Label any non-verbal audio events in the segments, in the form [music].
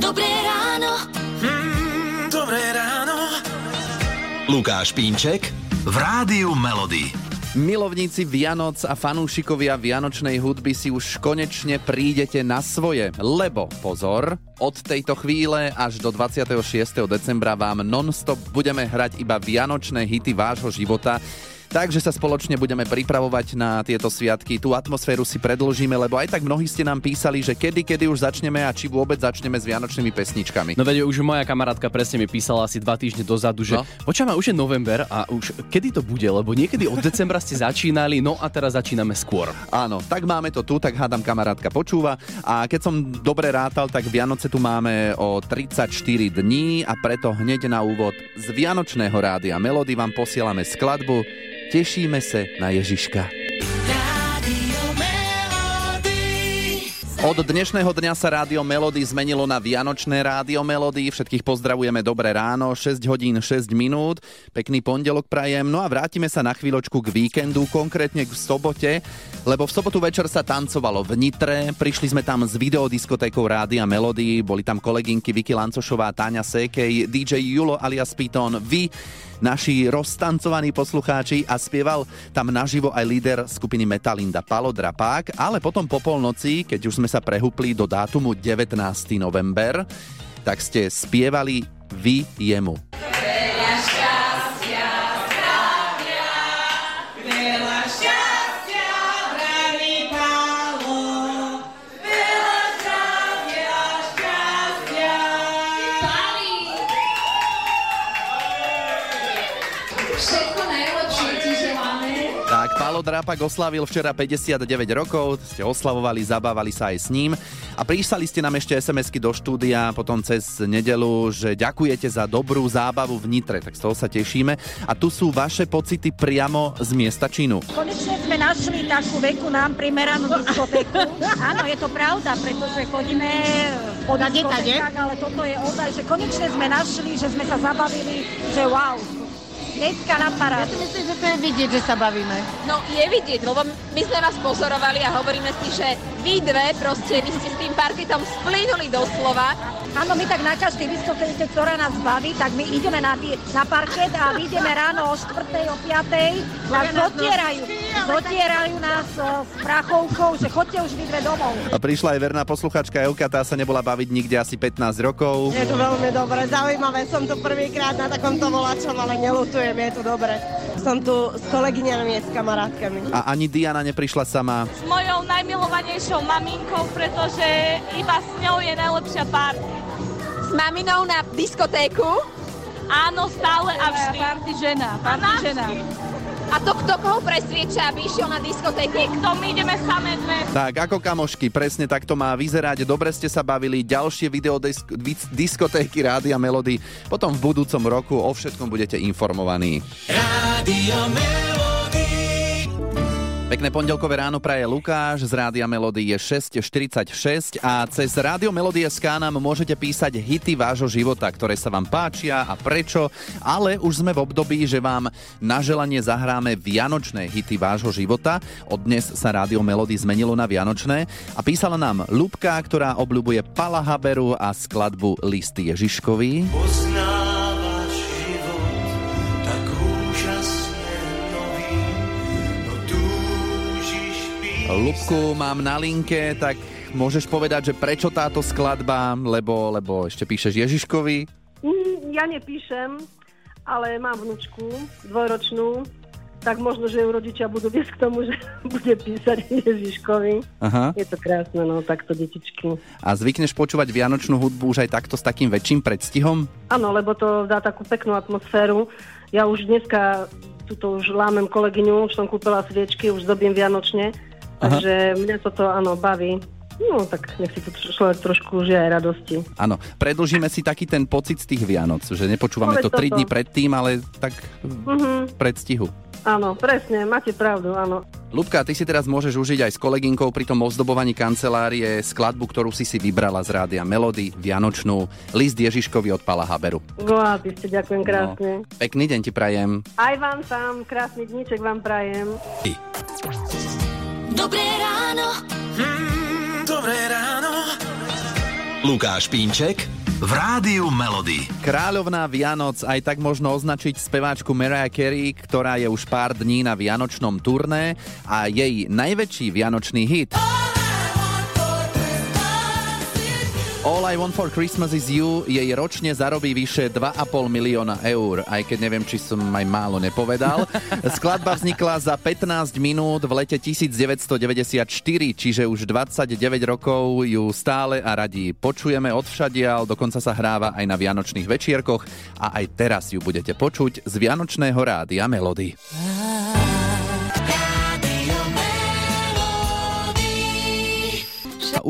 Dobré ráno. Mm, dobré ráno. Lukáš Pínček v Rádiu Melody. Milovníci Vianoc a fanúšikovia vianočnej hudby si už konečne prídete na svoje, lebo pozor, od tejto chvíle až do 26. decembra vám non-stop budeme hrať iba vianočné hity vášho života. Takže sa spoločne budeme pripravovať na tieto sviatky. Tú atmosféru si predložíme, lebo aj tak mnohí ste nám písali, že kedy, kedy už začneme a či vôbec začneme s vianočnými pesničkami. No veď už moja kamarátka presne mi písala asi dva týždne dozadu, že No. počáva, už je november a už kedy to bude, lebo niekedy od decembra ste začínali, no a teraz začíname skôr. Áno, tak máme to tu, tak hádam kamarátka počúva. A keď som dobre rátal, tak Vianoce tu máme o 34 dní a preto hneď na úvod z Vianočného rádia Melody vám posielame skladbu Tešíme sa na Ježiška. Od dnešného dňa sa Rádio Melody zmenilo na Vianočné Rádio Melody. Všetkých pozdravujeme dobré ráno, 6 hodín 6 minút. Pekný pondelok prajem. No a vrátime sa na chvíľočku k víkendu, konkrétne k sobote, lebo v sobotu večer sa tancovalo v Nitre. Prišli sme tam s videodiskotékou Rádia Melody, boli tam kolegynky Vicky Lancošová, Táňa Sekej, DJ Julo alias Piton, vy naši roztancovaní poslucháči a spieval tam naživo aj líder skupiny Metalinda Palo Drapák, ale potom po polnoci, keď už sme sa prehúpli do dátumu 19. november, tak ste spievali vy jemu. Pálo Drápak oslavil včera 59 rokov, ste oslavovali, zabávali sa aj s ním a písali ste nám ešte SMS-ky do štúdia potom cez nedelu, že ďakujete za dobrú zábavu v Nitre, tak z toho sa tešíme. A tu sú vaše pocity priamo z miesta činu. Konečne sme našli takú veku nám primeranú diskotéku. Áno, je to pravda, pretože chodíme po diskotékach, ale toto je ozaj, že konečne sme našli, že sme sa zabavili, že wow. Dneska na parádu. Myslím, že to je vidieť, že sa bavíme. No je vidieť, lebo my sme vás pozorovali a hovoríme si, že vy dve proste, vy ste s tým parketom splynuli doslova. Áno, my tak na každej diskotéke, ktorá nás baví, tak my ideme na, na parket a vyjdeme ráno o 4. o 5. Nás zotierajú. Zotierajú nás e, s prachovkou, že chodte už vy dve domov. A prišla aj verná posluchačka Elka, tá sa nebola baviť nikde asi 15 rokov. Je to veľmi dobre, zaujímavé. Som tu prvýkrát na takomto volačom, ale nelutujem, je tu dobre. Som tu s kolegyňami, s kamarátkami. A ani Diana neprišla sama. S mojou najmilovanejšou maminkou, pretože iba s ňou je najlepšia party. S maminou na diskotéku? Áno, stále a vždy. Party žena, party žena. A to kto koho presvieča, aby išiel na diskotéku? Kto my ideme samé dve? Tak, ako kamošky, presne tak to má vyzerať. Dobre ste sa bavili, ďalšie videodiskotéky Rádia Melody. Potom v budúcom roku o všetkom budete informovaní. Rádio Melody. Pekné pondelkové ráno praje Lukáš, z Rádia Melody je 6.46 a cez Rádio Melody SK nám môžete písať hity vášho života, ktoré sa vám páčia a prečo, ale už sme v období, že vám na želanie zahráme vianočné hity vášho života. Od dnes sa Rádio Melody zmenilo na vianočné a písala nám Lubka, ktorá obľúbuje Pala a skladbu Listy Ježiškovi. Poznávaš Lubku mám na linke, tak môžeš povedať, že prečo táto skladba, lebo, lebo ešte píšeš Ježiškovi. Mm, Ja nepíšem, ale mám vnúčku, dvojročnú, tak možno, že ju rodičia budú viesť k tomu, že [laughs] bude písať Ježiškovi. Aha. Je to krásne, no, takto detičky. A zvykneš počúvať vianočnú hudbu už aj takto s takým väčším predstihom? Áno, lebo to dá takú peknú atmosféru. Ja už dneska tuto už lámem kolegyňu, už som kúpila sviečky, už zdobím vianočne, takže mňa toto, áno, baví. No, tak nech si tu človek trošku žije aj radosti. Áno, predlžíme si taký ten pocit z tých Vianoc, že nepočúvame Povedz to 3 toto. dní predtým, ale tak Mhm. v predstihu. Áno, presne, máte pravdu, áno. Ľubka, ty si teraz môžeš užiť aj s kolegynkou pri tom ozdobovaní kancelárie skladbu, ktorú si si vybrala z rádia Melody, Vianočnú, List Ježiškovi od Pala Haberu. Goa, ty ste, ďakujem krásne. Pekný deň ti prajem. Aj vám tam, krásny dníček vám prajem. Dobré ráno. Mm, dobré ráno. Lukáš Pínček v Rádiu Melody. Kráľovná Vianoc aj tak možno označiť speváčku Mariah Carey, ktorá je už pár dní na vianočnom turné a jej najväčší vianočný hit All I Want for Christmas is You jej ročne zarobí vyše 2,5 milióna eur, aj keď neviem, či som aj málo nepovedal. [laughs] Skladba vznikla za 15 minút v lete 1994, čiže už 29 rokov ju stále a radi počujeme odvšadiaľ, dokonca sa hráva aj na vianočných večierkoch a aj teraz ju budete počuť z Vianočného rádia Melody. A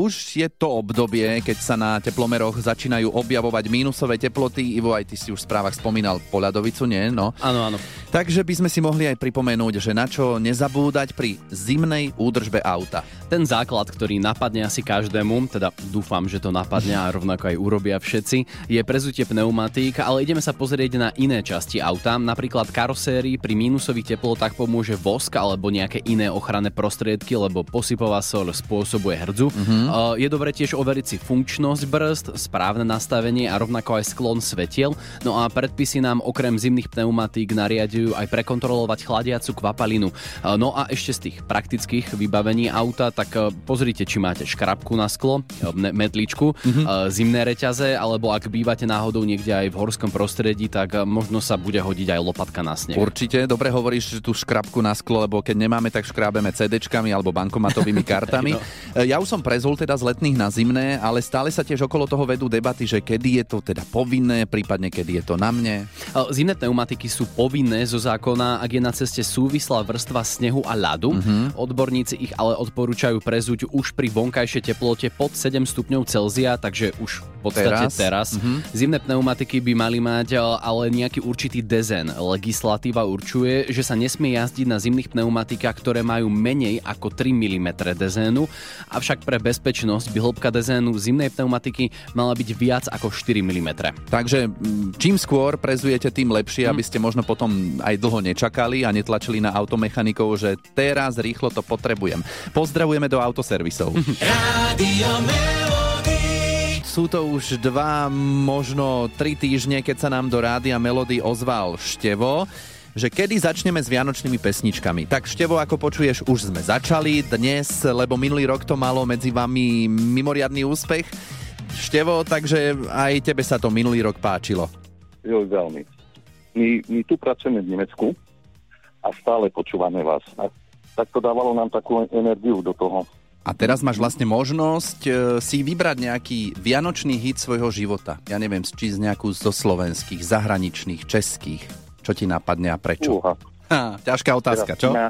už je to obdobie, keď sa na teplomeroch začínajú objavovať mínusové teploty. Ivo, aj ty si už v správach spomínal Poľadovicu, nie? No. Áno, áno. Takže by sme si mohli aj pripomenúť, že na čo nezabúdať pri zimnej údržbe auta. Ten základ, ktorý napadne asi každému, teda dúfam, že to napadne a rovnako aj urobia všetci, je prezutie pneumatík, ale ideme sa pozrieť na iné časti auta. Napríklad karosérii pri mínusových teplotách pomôže vosk alebo nejaké iné ochranné prostriedky, lebo posypová sol spôsobuje hrdzu. Mm-hmm. Je dobre tiež overiť si funkčnosť brzd, správne nastavenie a rovnako aj sklon svetiel. No a predpisy nám okrem zimných pneumatík nariadujú aj prekontrolovať chladiacu kvapalinu. E, no a ešte z tých praktických vybavení auta, tak e, pozrite, či máte škrabku na sklo, medličku, mm-hmm. zimné reťaze, alebo ak bývate náhodou niekde aj v horskom prostredí, tak možno sa bude hodiť aj lopatka na sneh. Určite, dobre hovoríš, že tú škrabku na sklo, lebo keď nemáme, tak škrábeme CD-čkami alebo bankomatovými [laughs] kartami. no. Ja už som prezul teda z letných na zimné, ale stále sa tiež okolo toho vedú debaty, že kedy je to teda povinné, prípadne kedy je to na mne. Zimné pneumatiky sú povinné zo zákona, ak je na ceste súvislá vrstva snehu a ľadu. Mm-hmm. Odborníci ich ale odporúčajú prezuť už pri vonkajšej teplote pod 7 stupňov Celzia, takže už podstate teraz. teraz. Mm-hmm. Zimné pneumatiky by mali mať ale nejaký určitý dezen. Legislatíva určuje, že sa nesmie jazdiť na zimných pneumatikách, ktoré majú menej ako 3 mm dezénu, avšak pre bezpečnosť by hĺbka dezénu zimnej pneumatiky mala byť viac ako 4 mm. Takže čím skôr prezujete, tým lepšie, mm. aby ste možno potom aj dlho nečakali a netlačili na automechanikov, že teraz rýchlo to potrebujem. Pozdravujeme do autoservisov. [laughs] Sú to už dva, možno tri týždne, keď sa nám do Rádia Melody ozval Števo že kedy začneme s vianočnými pesničkami. Tak Števo, ako počuješ, už sme začali dnes, lebo minulý rok to malo medzi vami mimoriadný úspech. Števo, takže aj tebe sa to minulý rok páčilo. Jo, veľmi. My, my tu pracujeme v Nemecku a stále počúvame vás. A tak to dávalo nám takú energiu do toho. A teraz máš vlastne možnosť e, si vybrať nejaký vianočný hit svojho života. Ja neviem, či z nejakú zo slovenských, zahraničných, českých. Čo ti napadne a prečo? Uha. Ha, ťažká otázka, teraz čo? Na...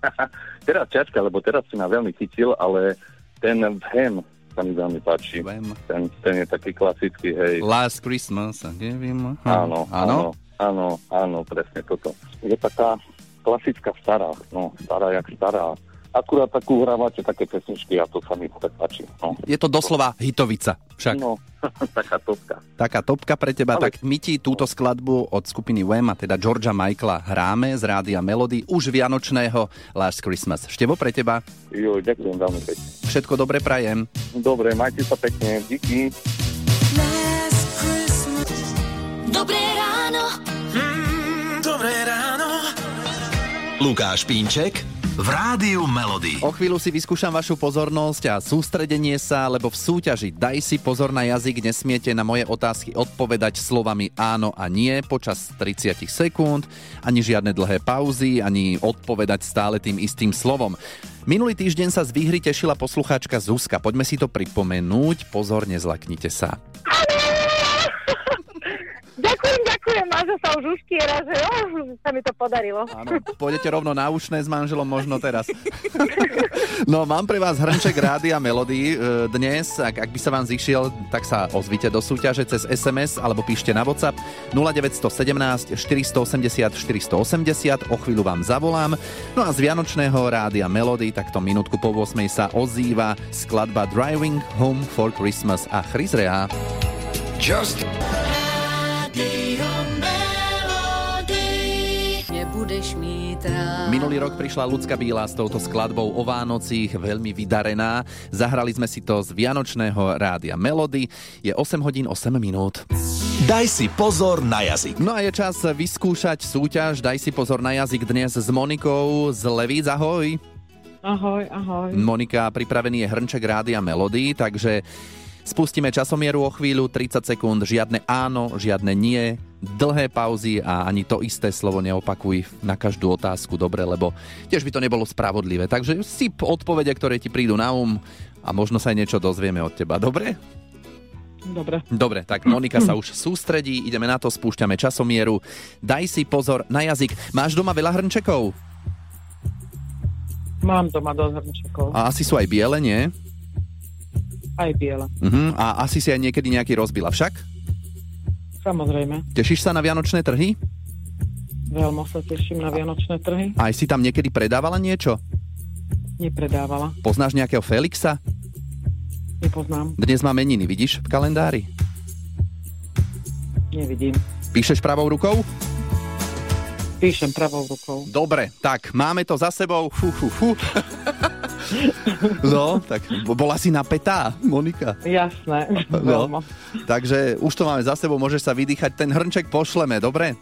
[laughs] teraz ťažká, lebo teraz si ma veľmi chytil, ale ten Vhem sa mi veľmi páči. Ten, ten je taký klasický, hej. Last Christmas, neviem. Áno, áno. Áno, áno, presne toto. Je taká klasická stará, no, stará jak stará. Akurát tak uhrávate také pesničky a to sa mi tak páči. No. Je to doslova hitovica však. No, [laughs] taká topka. Taká topka pre teba, Ale... tak my ti túto skladbu od skupiny Wham a teda Georgia Michaela hráme z rádia Melody už vianočného Last Christmas. Števo pre teba. Jo, ďakujem veľmi pekne. Všetko dobre prajem. Dobre, majte sa pekne. Díky. Dobré ráno. Mm, dobré ráno. Lukáš Pínček v Rádiu Melody. O chvíľu si vyskúšam vašu pozornosť a sústredenie sa, lebo v súťaži Daj si pozor na jazyk nesmiete na moje otázky odpovedať slovami áno a nie počas 30 sekúnd, ani žiadne dlhé pauzy, ani odpovedať stále tým istým slovom. Minulý týždeň sa z výhry tešila poslucháčka Zuzka. Poďme si to pripomenúť. Pozor, nezlaknite sa. Ďakujem, mážo sa už uškiera, že jo, sa mi to podarilo. Áno, pôjdete rovno na ušné s manželom možno teraz. [laughs] no, mám pre vás hrnček rádia Melody e, dnes, ak, ak by sa vám zišiel, tak sa ozvite do súťaže cez SMS alebo píšte na WhatsApp 0917 480 480, o chvíľu vám zavolám. No a z Vianočného rádia Melody, takto minútku po 8 sa ozýva skladba Driving Home for Christmas a Chris Rea. Just rád. Minulý rok prišla Lucka Bílá s touto skladbou o Vánocích, veľmi vydarená. Zahrali sme si to z Vianočného rádia Melody. Je 8 hodín 8 minút. Daj si pozor na jazyk. No a je čas vyskúšať súťaž. Daj si pozor na jazyk dnes s Monikou z Levíc. Ahoj. Ahoj, ahoj. Monika, pripravený je hrnček rádia Melody, takže spustíme časomieru o chvíľu, 30 sekúnd, žiadne áno, žiadne nie, dlhé pauzy a ani to isté slovo neopakuj na každú otázku, dobre, lebo tiež by to nebolo spravodlivé. Takže si odpovede, ktoré ti prídu na um a možno sa aj niečo dozvieme od teba, dobre? Dobre. Dobre, tak Monika sa už sústredí, ideme na to, spúšťame časomieru. Daj si pozor na jazyk. Máš doma veľa hrnčekov? Mám doma dosť hrnčekov. A asi sú aj biele, nie? Aj biele. Uh-huh. A asi si aj niekedy nejaký rozbila však? Samozrejme. Tešíš sa na vianočné trhy? Veľmi sa teším na vianočné trhy. Aj si tam niekedy predávala niečo? Nepredávala. Poznáš nejakého Felixa? Nepoznám. Dnes má meniny, vidíš v kalendári? Nevidím. Píšeš pravou rukou? Píšem pravou rukou. Dobre, tak máme to za sebou. Fú, fú, fú. [laughs] No, tak bola si napätá, Monika. Jasné. No, takže už to máme za sebou, môžeš sa vydýchať. Ten hrnček pošleme, dobre?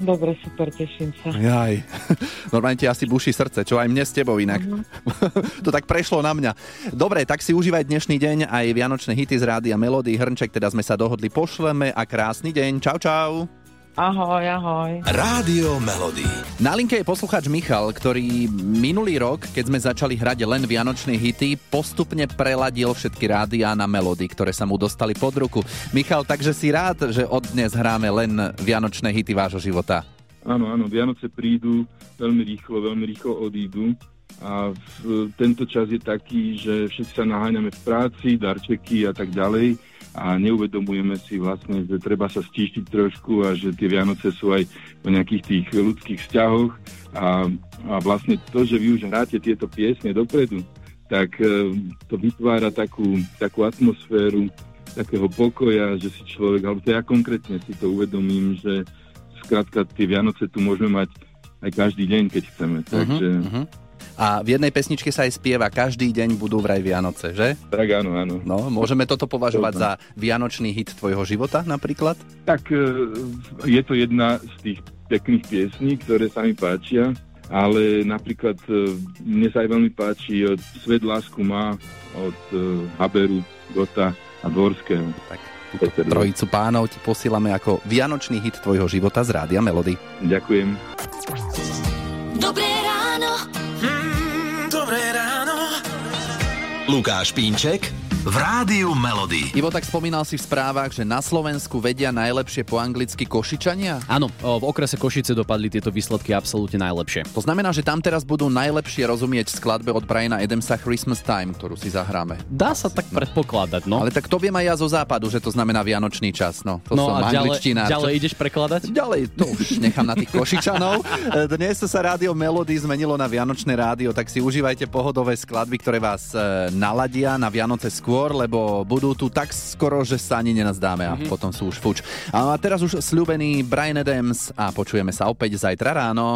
Dobre, super, teším sa. Jaj, [laughs] normálne ti asi buší srdce, čo aj mne s tebou inak. Mhm. [laughs] to tak prešlo na mňa. Dobre, tak si užívaj dnešný deň aj Vianočné hity z rádia Melody. Hrnček teda sme sa dohodli, pošleme a krásny deň. Čau, čau. Ahoj, ahoj. Rádio Melody. Na linke je poslucháč Michal, ktorý minulý rok, keď sme začali hrať len Vianočné hity, postupne preladil všetky rádia na Melody, ktoré sa mu dostali pod ruku. Michal, takže si rád, že od dnes hráme len Vianočné hity vášho života. Áno, áno, Vianoce prídu veľmi rýchlo, veľmi rýchlo odídu a v, tento čas je taký, že všetci sa naháňame v práci, darčeky a tak ďalej a neuvedomujeme si vlastne, že treba sa stíštiť trošku a že tie Vianoce sú aj o nejakých tých ľudských vzťahoch a, a vlastne to, že vy už hráte tieto piesne dopredu, tak e, to vytvára takú, takú atmosféru takého pokoja, že si človek, alebo to ja konkrétne si to uvedomím, že skrátka tie Vianoce tu môžeme mať aj každý deň, keď chceme. Takže Uh-huh. A v jednej pesničke sa aj spieva Každý deň budú vraj Vianoce, že? tak áno, áno. No, môžeme toto považovať za vianočný hit tvojho života napríklad? Tak e, je to jedna z tých pekných piesní, ktoré sa mi páčia, ale napríklad e, mne sa aj veľmi páči od Svet lásku má, od e, Haberu, Gota a Dvorského. Tak túto trojicu pánov ti posílame ako vianočný hit tvojho života z Rádia Melody. Ďakujem. Lukáš Pínček v Rádiu Melody. Ivo, tak spomínal si v správach, že na Slovensku vedia najlepšie po anglicky Košičania? Áno, v okrese Košice dopadli tieto výsledky absolútne najlepšie. To znamená, že tam teraz budú najlepšie rozumieť skladbe od Briana Adamsa Christmas Time, ktorú si zahráme. Dá sa tak predpokladať, no. Ale tak to viem aj ja zo západu, že to znamená vianočný čas. No, to no som a ďalej, ďalej ideš prekladať? Ďalej, to už nechám na tých Košičanov. Dnes sa rádio Melody zmenilo na Vianočné rádio, tak si užívajte pohodové skladby, ktoré vás e, naladia na Vianoce skôr, lebo budú tu tak skoro, že sa ani nenazdáme a Mhm. potom sú už fuč. A teraz už sľúbený Brian Adams a počujeme sa opäť zajtra ráno.